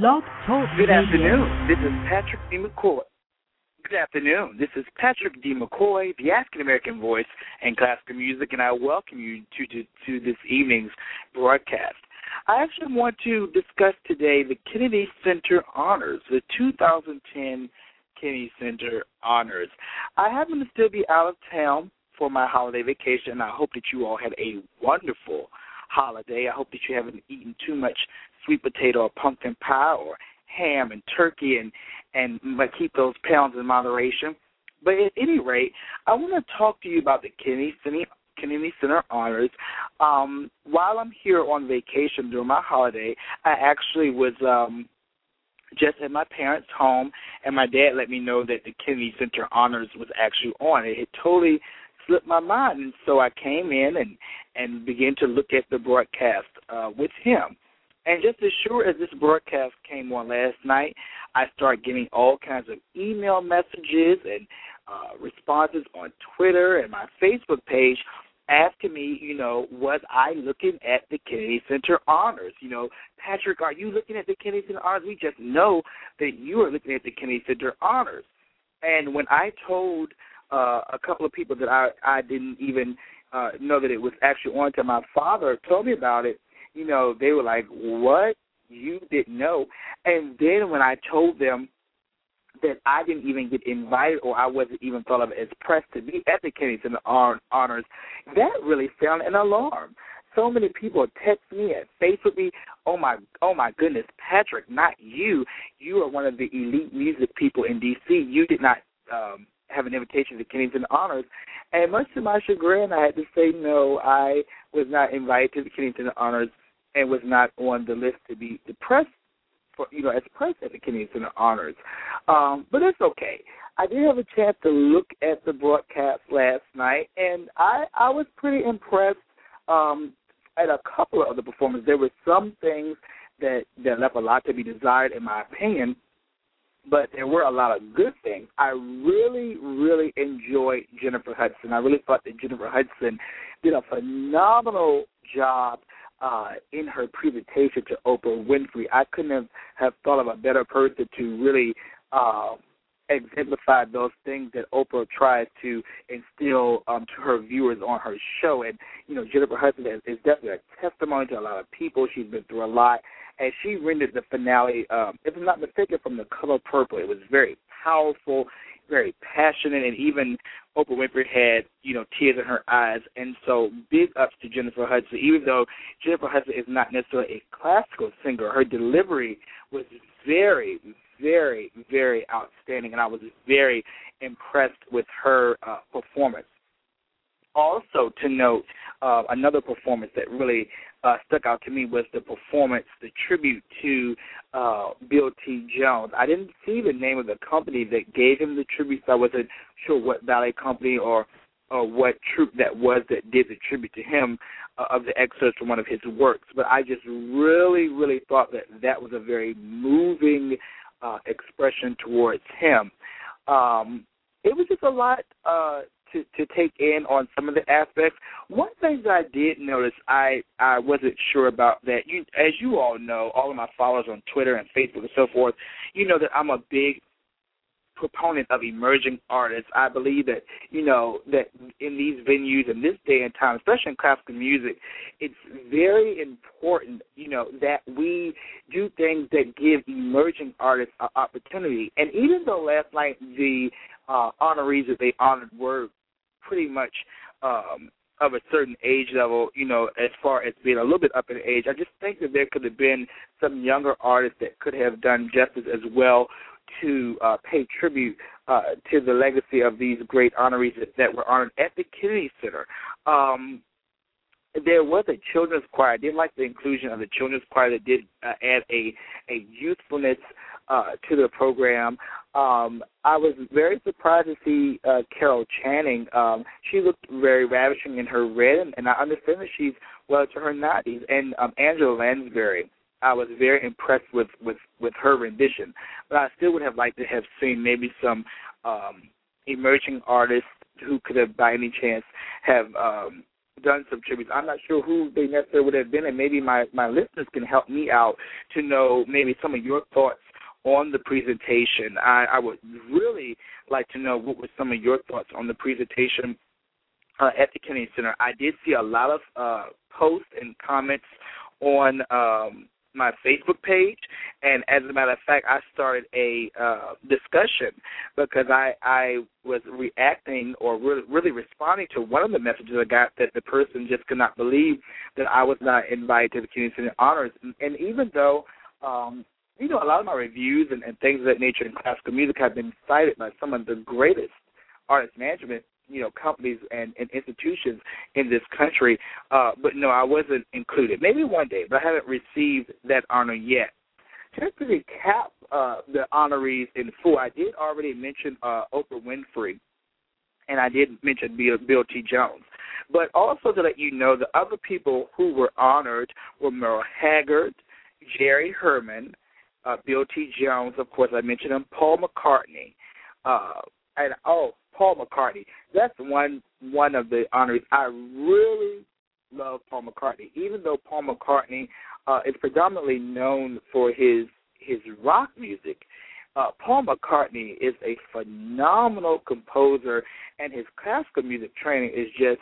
Blog Talk Good Radio. afternoon. This is Patrick D. McCoy. Good afternoon. This is Patrick D. McCoy, the African American voice in classical music, and I welcome you to, to, to this evening's broadcast. I actually want to discuss today the Kennedy Center Honors, the 2010 Kennedy Center Honors. I happen to still be out of town for my holiday vacation, and I hope that you all had a wonderful holiday. I hope that you haven't eaten too much sweet potato or pumpkin pie or ham and turkey and and keep those pounds in moderation. But at any rate, I want to talk to you about the Kennedy Center Kennedy Center Honors. Um, while I'm here on vacation during my holiday, I actually was um, just at my parents' home, and my dad let me know that the Kennedy Center Honors was actually on. It had totally slipped my mind, and so I came in and and began to look at the broadcast uh, with him. And just as sure as this broadcast came on last night, I started getting all kinds of email messages and uh, responses on Twitter and my Facebook page asking me, you know, was I looking at the Kennedy Center Honors? You know, Patrick, are you looking at the Kennedy Center Honors? We just know that you are looking at the Kennedy Center Honors. And when I told uh, a couple of people that I I didn't even uh, know that it was actually on until my father told me about it, you know, they were like, "What? You didn't know?" And then when I told them that I didn't even get invited or I wasn't even thought of as pressed to be at the Kennedy Center Honors, that really sounded an alarm. So many people text me and Facebook me, "Oh my, oh my goodness, Patrick, not you! You are one of the elite music people in D.C. You did not um, have an invitation to Center Honors." And much to my chagrin, I had to say no. I was not invited to the Center Honors and was not on the list to be pressed for you know as press at the Kennedy Center Honors. Um, but it's okay. I did have a chance to look at the broadcast last night, and I I was pretty impressed um, at a couple of the performances. There were some things that that left a lot to be desired, in my opinion. But there were a lot of good things. I really, really enjoyed Jennifer Hudson. I really thought that Jennifer Hudson did a phenomenal job uh, in her presentation to Oprah Winfrey. I couldn't have, have thought of a better person to really uh, exemplify those things that Oprah tries to instill um, to her viewers on her show. And, you know, Jennifer Hudson is, is definitely a testimony to a lot of people. She's been through a lot. And she rendered the finale, um, if I'm not mistaken, from the color purple. It was very powerful, very passionate, and even Oprah Winfrey had, you know, tears in her eyes. And so big ups to Jennifer Hudson. Even though Jennifer Hudson is not necessarily a classical singer, her delivery was very, very, very outstanding, and I was very impressed with her uh, performance. Also, to note, uh, another performance that really uh, stuck out to me was the performance, the tribute to uh, Bill T. Jones. I didn't see the name of the company that gave him the tribute, so I wasn't sure what ballet company or or what troupe that was that did the tribute to him uh, of the excerpts from one of his works. But I just really, really thought that that was a very moving uh, expression towards him. Um, it was just a lot uh, to to take in on some of the aspects. One thing that I did notice I I wasn't sure about that you as you all know, all of my followers on Twitter and Facebook and so forth, you know that I'm a big proponent of emerging artists. I believe that you know that in these venues in this day and time, especially in classical music, it's very important you know that we do things that give emerging artists an opportunity. And even though last night the uh, honorees that they honored were pretty much um, of a certain age level, you know, as far as being a little bit up in age, I just think that there could have been some younger artists that could have done justice as well to uh, pay tribute uh, to the legacy of these great honorees that, that were honored at the Kennedy Center. Um, there was a children's choir. I did like the inclusion of the children's choir that did uh, add a a youthfulness uh, to the program. Um, I was very surprised to see uh, Carol Channing. Um, she looked very ravishing in her red, and, and I understand that she's well to her 90s. And um, Angela Lansbury, I was very impressed with, with, with her rendition. But I still would have liked to have seen maybe some um, emerging artists who could have, by any chance, have um, done some tributes. I'm not sure who they necessarily would have been, and maybe my my listeners can help me out to know maybe some of your thoughts on the presentation. I, I would really like to know what were some of your thoughts on the presentation uh, at the Kennedy Center. I did see a lot of uh, posts and comments on um, my Facebook page, and as a matter of fact, I started a uh, discussion because I I was reacting or really, really responding to one of the messages I got that the person just could not believe that I was not invited to the Kennedy Center Honors, and, even though um, you know a lot of my reviews and, and things of that nature in classical music have been cited by some of the greatest artist management you know companies and, and institutions in this country. Uh, but no, I wasn't included. Maybe one day, but I haven't received that honor yet. Just to recap uh, the honorees in full, I did already mention uh, Oprah Winfrey, and I did mention Bill, Bill T. Jones. But also to let you know, the other people who were honored were Merle Haggard, Jerry Herman, uh, Bill T. Jones, of course, I mentioned him, Paul McCartney, uh, and oh, Paul McCartney. That's one one of the honors. I really love Paul McCartney, even though Paul McCartney uh, is predominantly known for his his rock music. Uh, Paul McCartney is a phenomenal composer, and his classical music training is just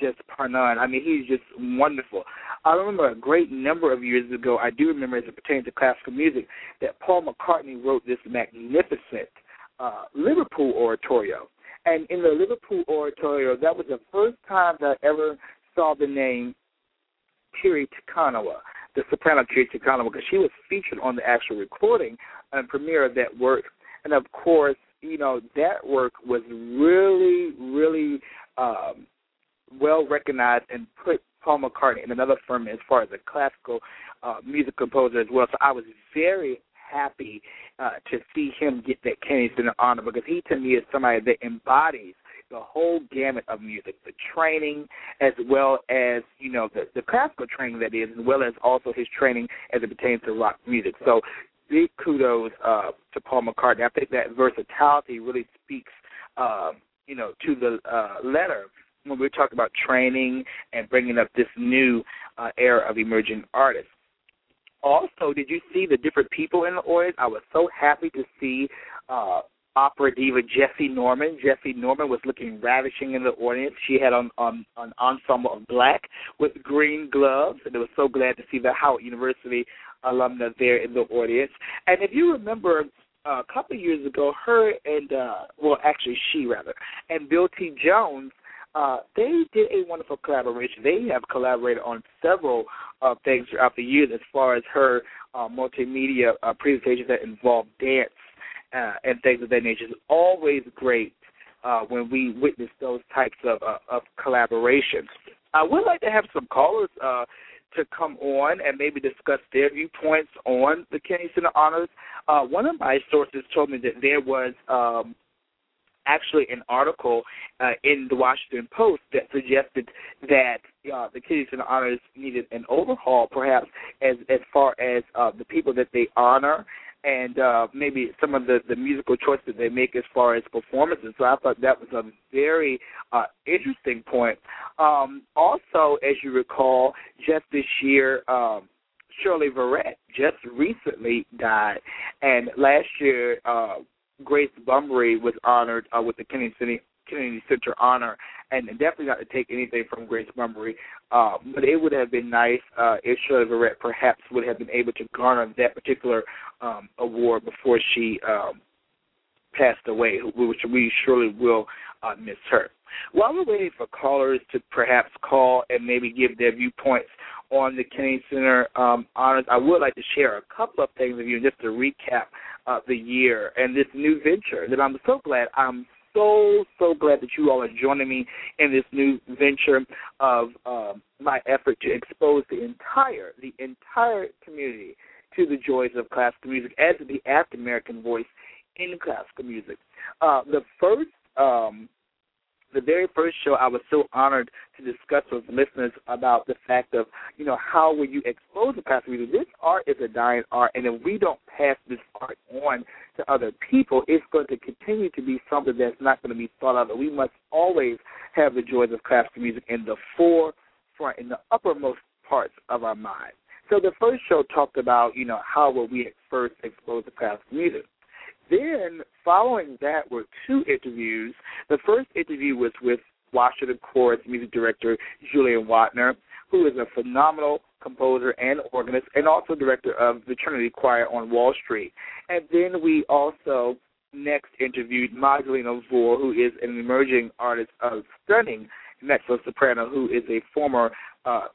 just par none. I mean, he's just wonderful. I remember a great number of years ago. I do remember, as it pertains to classical music, that Paul McCartney wrote this magnificent uh, Liverpool oratorio. And in the Liverpool oratorio, that was the first time that I ever saw the name Kiri Te Kanawa, the soprano Kiri Te Kanawa, because she was featured on the actual recording and premiere of that work. And of course, you know, that work was really, really um, well recognized and put Paul McCartney in another firm as far as a classical uh, music composer as well. So I was very happy uh, to see him get that Center honor because he to me is somebody that embodies the whole gamut of music, the training as well as, you know, the, the classical training that is, as well as also his training as it pertains to rock music. So big kudos uh, to Paul McCartney. I think that versatility really speaks, uh, you know, to the uh, letter when we're talking about training and bringing up this new uh, era of emerging artists. Also, did you see the different people in the audience? I was so happy to see uh, opera diva Jessye Norman. Jessye Norman was looking ravishing in the audience. She had on, on an ensemble of black with green gloves, and I was so glad to see the Howard University alumna there in the audience. And if you remember, uh, a couple of years ago, her and uh, well, actually she rather, and Bill T. Jones uh, they did a wonderful collaboration. They have collaborated on several uh, things throughout the years as far as her uh, multimedia uh, presentations that involve dance uh, and things of that nature. It's always great uh, when we witness those types of, uh, of collaborations. I would like to have some callers uh, to come on and maybe discuss their viewpoints on the Kennedy Center Honors. Uh, one of my sources told me that there was um, – actually an article uh, in the Washington Post that suggested that uh, the Center Honors needed an overhaul, perhaps as as far as uh, the people that they honor and uh, maybe some of the, the musical choices they make as far as performances. So I thought that was a very uh, interesting point. Um, also, as you recall, just this year. Um, Shirley Verrett just recently died, and last year uh, Grace Bumbry was honored uh, with the Kennedy Center, Kennedy Center honor, and definitely not to take anything from Grace Bumbry, uh, but it would have been nice uh, if Shirley Verrett perhaps would have been able to garner that particular um, award before she um, passed away, which we surely will uh, miss her. While we're waiting for callers to perhaps call and maybe give their viewpoints on the Kennedy Center um, honors, I would like to share a couple of things with you just to recap uh, the year and this new venture that I'm so glad I'm so so glad that you all are joining me in this new venture of uh, my effort to expose the entire the entire community to the joys of classical music as the African American voice in classical music. Uh, the first um, the very first show, I was so honored to discuss with listeners about the fact of, you know, how will you expose the classical music? This art is a dying art, and if we don't pass this art on to other people, it's going to continue to be something that's not going to be thought of. And We must always have the joys of classical music in the forefront, in the uppermost parts of our mind. So the first show talked about, you know, how will we first expose the classical music. Then, following that, were two interviews. The first interview was with Washington Chorus music director Julian Wachner, who is a phenomenal composer and organist, and also director of the Trinity Choir on Wall Street. And then we also next interviewed Magdalena Wór, who is an emerging artist of stunning mezzo soprano, who is a former uh,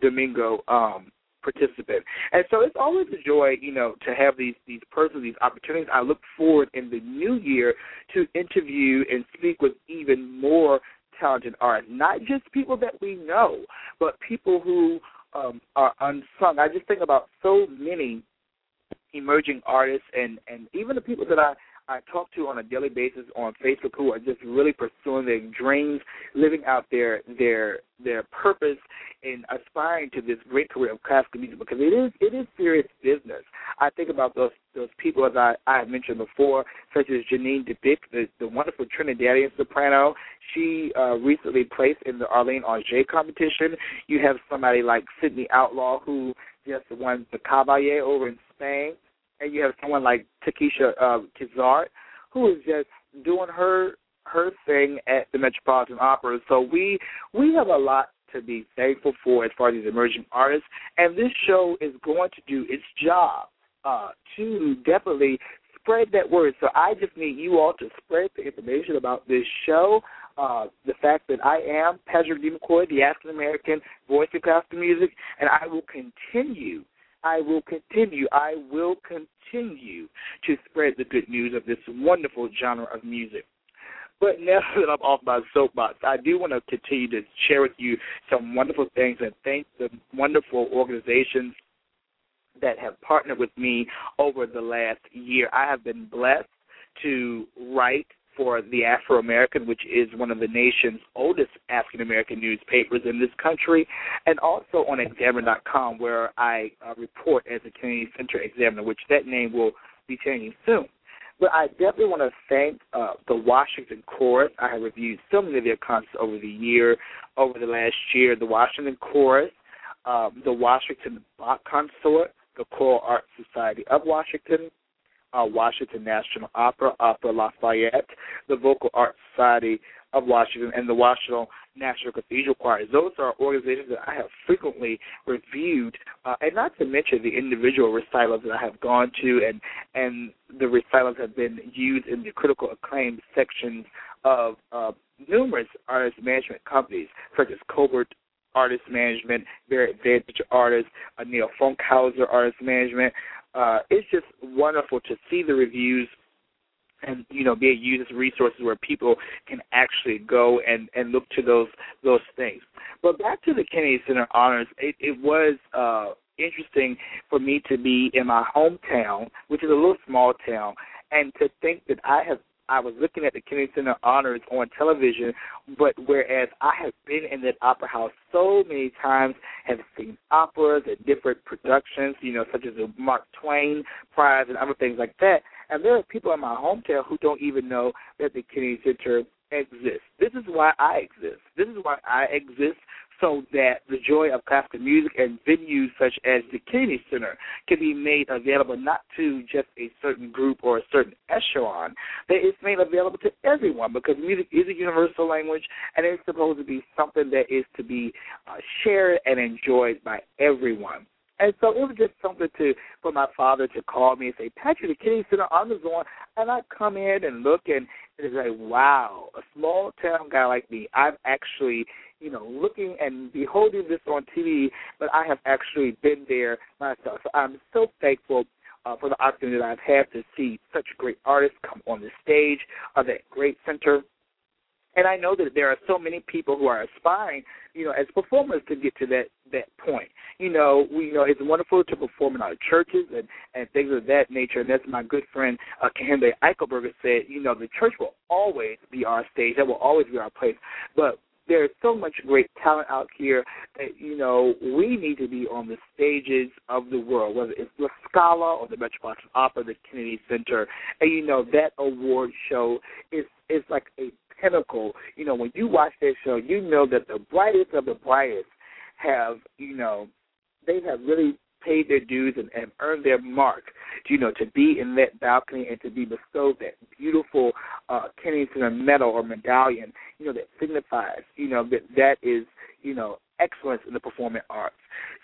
Domingo um, participant. And so it's always a joy, you know, to have these these persons, these opportunities. I look forward in the new year to interview and speak with even more talented artists, not just people that we know, but people who um, are unsung. I just think about so many emerging artists and and even the people that I I talk to on a daily basis on Facebook who are just really pursuing their dreams, living out their their their purpose, and aspiring to this great career of classical music because it is it is serious business. I think about those those people as I I have mentioned before, such as Jeanine De Bique, the, the wonderful Trinidadian soprano. She uh, recently placed in the Arleen Augér competition. You have somebody like Sidney Outlaw who just won the Cavalier over in Spain and you have someone like Takesha uh, Kizart, who is just doing her her thing at the Metropolitan Opera. So we we have a lot to be thankful for as far as these emerging artists, and this show is going to do its job uh, to definitely spread that word. So I just need you all to spread the information about this show. Uh, the fact that I am Patrick D. McCoy, the African American voice of classical music, and I will continue I will continue, I will continue to spread the good news of this wonderful genre of music. But now that I'm off my soapbox, I do want to continue to share with you some wonderful things and thank the wonderful organizations that have partnered with me over the last year. I have been blessed to write for the Afro American, which is one of the nation's oldest African American newspapers in this country, and also on Examiner.com, where I uh, report as a Kennedy Center Examiner, which that name will be changing soon. But I definitely want to thank uh, the Washington Chorus. I have reviewed so many of their concerts over the year, over the last year. The Washington Chorus, um, the Washington Bach Consort, the Choral Arts Society of Washington, uh, Washington National Opera, Opera Lafayette, the Vocal Arts Society of Washington, and the Washington National Cathedral Choir. Those are organizations that I have frequently reviewed, uh, and not to mention the individual recitals that I have gone to, and and the recitals have been used in the critical acclaim sections of uh, numerous artist management companies, such as Colbert Artist Management, Barrett Vantage Artists, uh, Neil Funkhouser Artist Management, uh, it's just wonderful to see the reviews and you know be able to use as resources where people can actually go and and look to those those things. But back to the Kennedy Center Honors, it, it was uh, interesting for me to be in my hometown, which is a little small town, and to think that I have I was looking at the Kennedy Center Honors on television, but whereas I have been in that opera house so many times, have seen operas and different productions, you know, such as the Mark Twain Prize and other things like that. And there are people in my hometown who don't even know that the Kennedy Center exists. This is why I exist. This is why I exist so that the joy of classical music and venues such as the Kennedy Center can be made available not to just a certain group or a certain echelon, that it's made available to everyone because music is a universal language and it's supposed to be something that is to be uh, shared and enjoyed by everyone. And so it was just something to for my father to call me and say, Patrick, the Kennedy Center on the zone and I come in and look and it's like, wow, a small town guy like me, I've actually you know, looking and beholding this on TV, but I have actually been there myself. So I'm so thankful uh, for the opportunity that I've had to see such great artists come on the stage of that great center. And I know that there are so many people who are aspiring, you know, as performers to get to that that point. You know, we you know it's wonderful to perform in our churches and and things of that nature. And that's my good friend uh, Kehinde Eichelberger said, you know, the church will always be our stage. That will always be our place. But there's so much great talent out here that you know we need to be on the stages of the world, whether it's La Scala or the Metropolitan Opera, the Kennedy Center, and you know that award show is is like a pinnacle. You know, when you watch that show, you know that the brightest of the brightest have you know they have really paid their dues and, and earned their mark, you know, to be in that balcony and to be bestowed that beautiful uh, Kennington medal or medallion, you know, that signifies, you know, that that is, you know, excellence in the performing arts.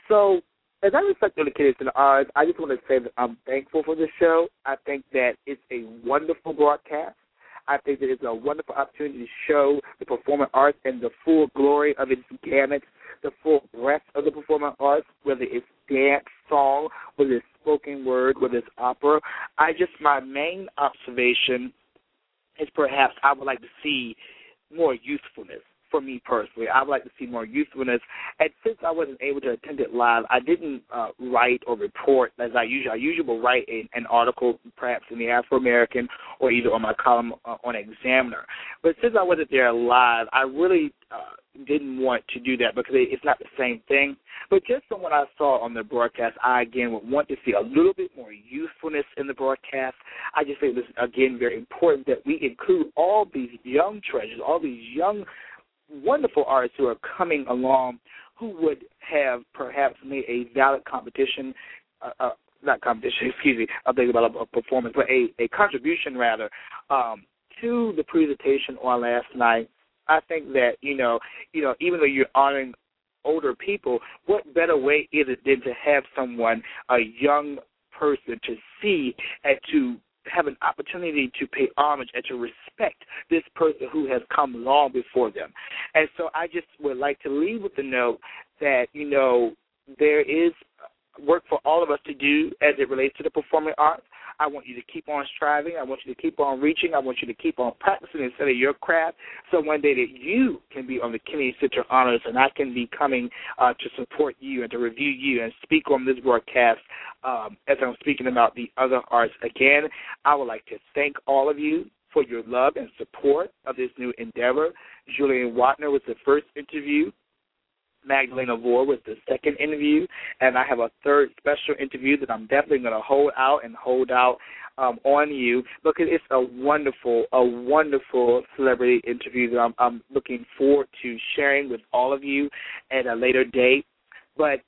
So as I reflect on the Kennington arts, I just want to say that I'm thankful for this show. I think that it's a wonderful broadcast. I think that it's a wonderful opportunity to show the performing arts and the full glory of its gamut the full breadth of the performing arts, whether it's dance, song, whether it's spoken word, whether it's opera. I just my main observation is perhaps I would like to see more youthfulness for me personally. I would like to see more youthfulness. And since I wasn't able to attend it live, I didn't uh, write or report as I usually. I usually will write a, an article, perhaps in the Afro American or either on my column uh, on Examiner. But since I wasn't there live, I really uh, didn't want to do that because it's not the same thing. But just from what I saw on the broadcast, I again would want to see a little bit more youthfulness in the broadcast. I just think it was again very important that we include all these young treasures, all these young wonderful artists who are coming along who would have perhaps made a valid competition uh, uh, not competition, excuse me, I'm thinking about a, a performance, but a, a contribution rather, um, to the presentation on last night. I think that you know, you know, even though you're honoring older people, what better way is it than to have someone, a young person, to see and to have an opportunity to pay homage and to respect this person who has come long before them. And so I just would like to leave with the note that, you know, there is work for all of us to do as it relates to the performing arts. I want you to keep on striving. I want you to keep on reaching. I want you to keep on practicing instead of your craft. So one day that you can be on the Kennedy Center Honors and I can be coming uh, to support you and to review you and speak on this broadcast um, as I'm speaking about the other arts. Again, I would like to thank all of you for your love and support of this new endeavor. Julian Wachner was the first interview Magdalena Wór with the second interview, and I have a third special interview that I'm definitely going to hold out and hold out um, on you because it's a wonderful, a wonderful celebrity interview that I'm, I'm looking forward to sharing with all of you at a later date. But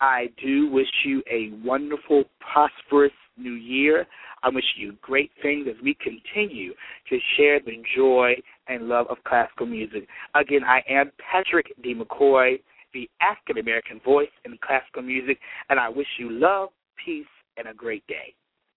I do wish you a wonderful, prosperous new year. I wish you great things as we continue to share the joy and love of classical music. Again, I am Patrick D. McCoy the African American voice in classical music, and I wish you love, peace, and a great day.